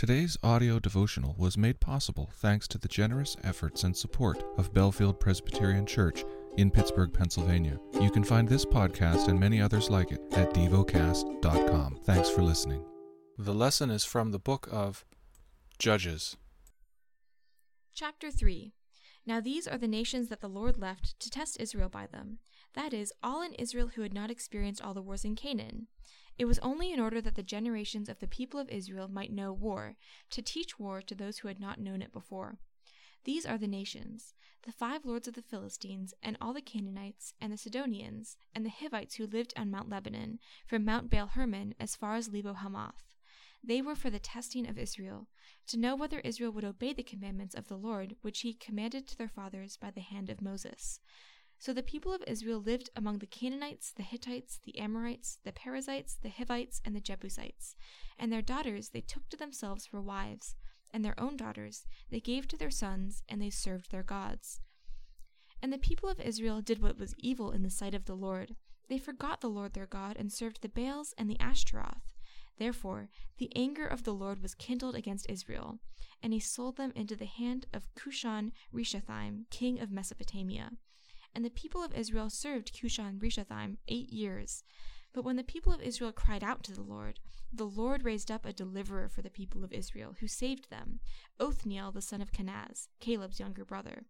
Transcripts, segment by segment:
Today's audio devotional was made possible thanks to the generous efforts and support of Bellefield Presbyterian Church in Pittsburgh, Pennsylvania. You can find this podcast and many others like it at devocast.com. Thanks for listening. The lesson is from the book of Judges. Chapter 3 Now these are the nations that the Lord left to test Israel by them. That is, all in Israel who had not experienced all the wars in Canaan. It was only in order that the generations of the people of Israel might know war, to teach war to those who had not known it before. These are the nations the five lords of the Philistines, and all the Canaanites, and the Sidonians, and the Hivites who lived on Mount Lebanon, from Mount Baal Hermon as far as Lebo Hamath. They were for the testing of Israel, to know whether Israel would obey the commandments of the Lord which he commanded to their fathers by the hand of Moses. So the people of Israel lived among the Canaanites, the Hittites, the Amorites, the Perizzites, the Hivites, and the Jebusites. And their daughters they took to themselves for wives, and their own daughters they gave to their sons, and they served their gods. And the people of Israel did what was evil in the sight of the Lord. They forgot the Lord their God, and served the Baals and the Ashtaroth. Therefore the anger of the Lord was kindled against Israel, and he sold them into the hand of Cushan Rishathaim, king of Mesopotamia. And the people of Israel served Cushan Rishathaim eight years. But when the people of Israel cried out to the Lord, the Lord raised up a deliverer for the people of Israel, who saved them, Othniel the son of Kenaz, Caleb's younger brother.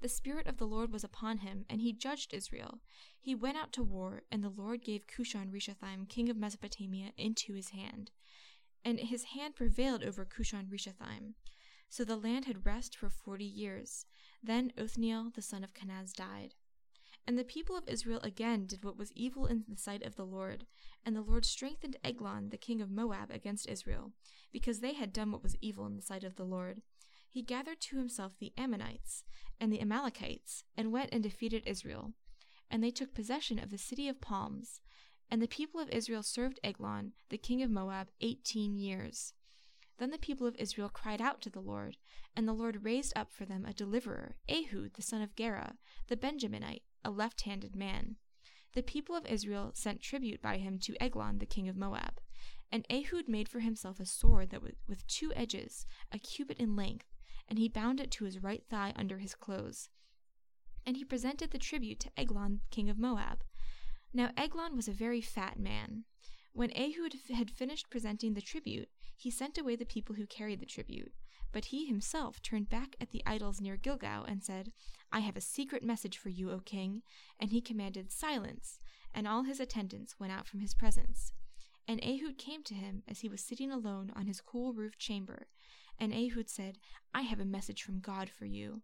The Spirit of the Lord was upon him, and he judged Israel. He went out to war, and the Lord gave Cushan Rishathaim, king of Mesopotamia, into his hand. And his hand prevailed over Cushan Rishathaim. So the land had rest for forty years. Then Othniel the son of Kenaz died. And the people of Israel again did what was evil in the sight of the Lord. And the Lord strengthened Eglon the king of Moab against Israel, because they had done what was evil in the sight of the Lord. He gathered to himself the Ammonites and the Amalekites, and went and defeated Israel. And they took possession of the city of palms. And the people of Israel served Eglon, the king of Moab, eighteen years. Then the people of Israel cried out to the Lord, and the Lord raised up for them a deliverer, Ehud the son of Gera, the Benjaminite, a left handed man. The people of Israel sent tribute by him to Eglon the king of Moab. And Ehud made for himself a sword that was with two edges, a cubit in length, and he bound it to his right thigh under his clothes. And he presented the tribute to Eglon king of Moab. Now Eglon was a very fat man. When Ehud had finished presenting the tribute, he sent away the people who carried the tribute. But he himself turned back at the idols near Gilgal and said, I have a secret message for you, O king. And he commanded silence, and all his attendants went out from his presence. And Ehud came to him as he was sitting alone on his cool roofed chamber. And Ehud said, I have a message from God for you.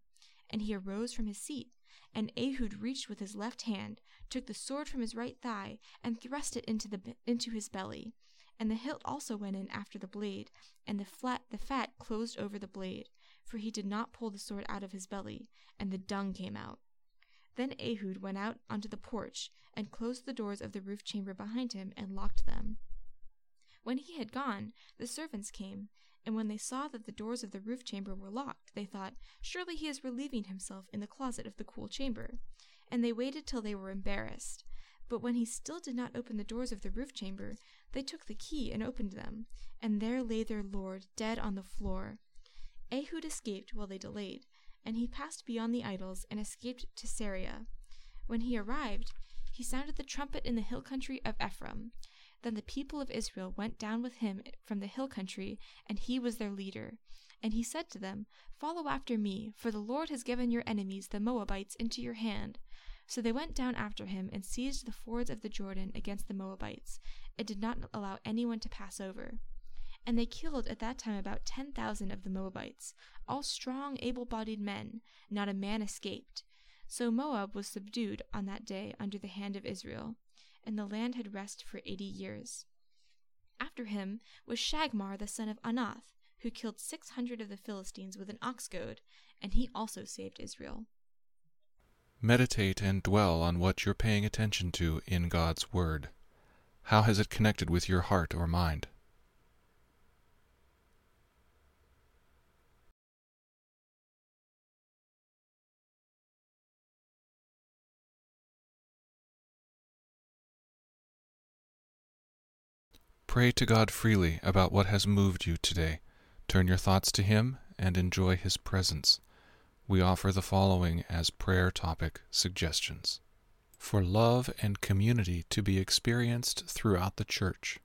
And he arose from his seat. And Ehud reached with his left hand, took the sword from his right thigh, and thrust it into, the, into his belly and the hilt also went in after the blade, and the flat the fat closed over the blade, for he did not pull the sword out of his belly, and the dung came out. Then Ehud went out onto the porch, and closed the doors of the roof chamber behind him, and locked them. When he had gone, the servants came, and when they saw that the doors of the roof chamber were locked, they thought, Surely he is relieving himself in the closet of the cool chamber. And they waited till they were embarrassed. But when he still did not open the doors of the roof chamber, they took the key and opened them, and there lay their lord dead on the floor. Ehud escaped while they delayed, and he passed beyond the idols and escaped to Seirah. When he arrived, he sounded the trumpet in the hill country of Ephraim. Then the people of Israel went down with him from the hill country, and he was their leader. And he said to them, Follow after me, for the Lord has given your enemies, the Moabites, into your hand. So they went down after him and seized the fords of the Jordan against the Moabites, and did not allow anyone to pass over. And they killed at that time about ten thousand of the Moabites, all strong, able bodied men, not a man escaped. So Moab was subdued on that day under the hand of Israel, and the land had rest for eighty years. After him was Shamgar the son of Anath, who killed six hundred of the Philistines with an ox goad, and he also saved Israel. Meditate and dwell on what you're paying attention to in God's Word. How has it connected with your heart or mind? Pray to God freely about what has moved you today. Turn your thoughts to Him and enjoy His presence. We offer the following as prayer topic suggestions for love and community to be experienced throughout the church,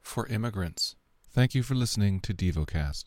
for immigrants. Thank you for listening to DevoCast.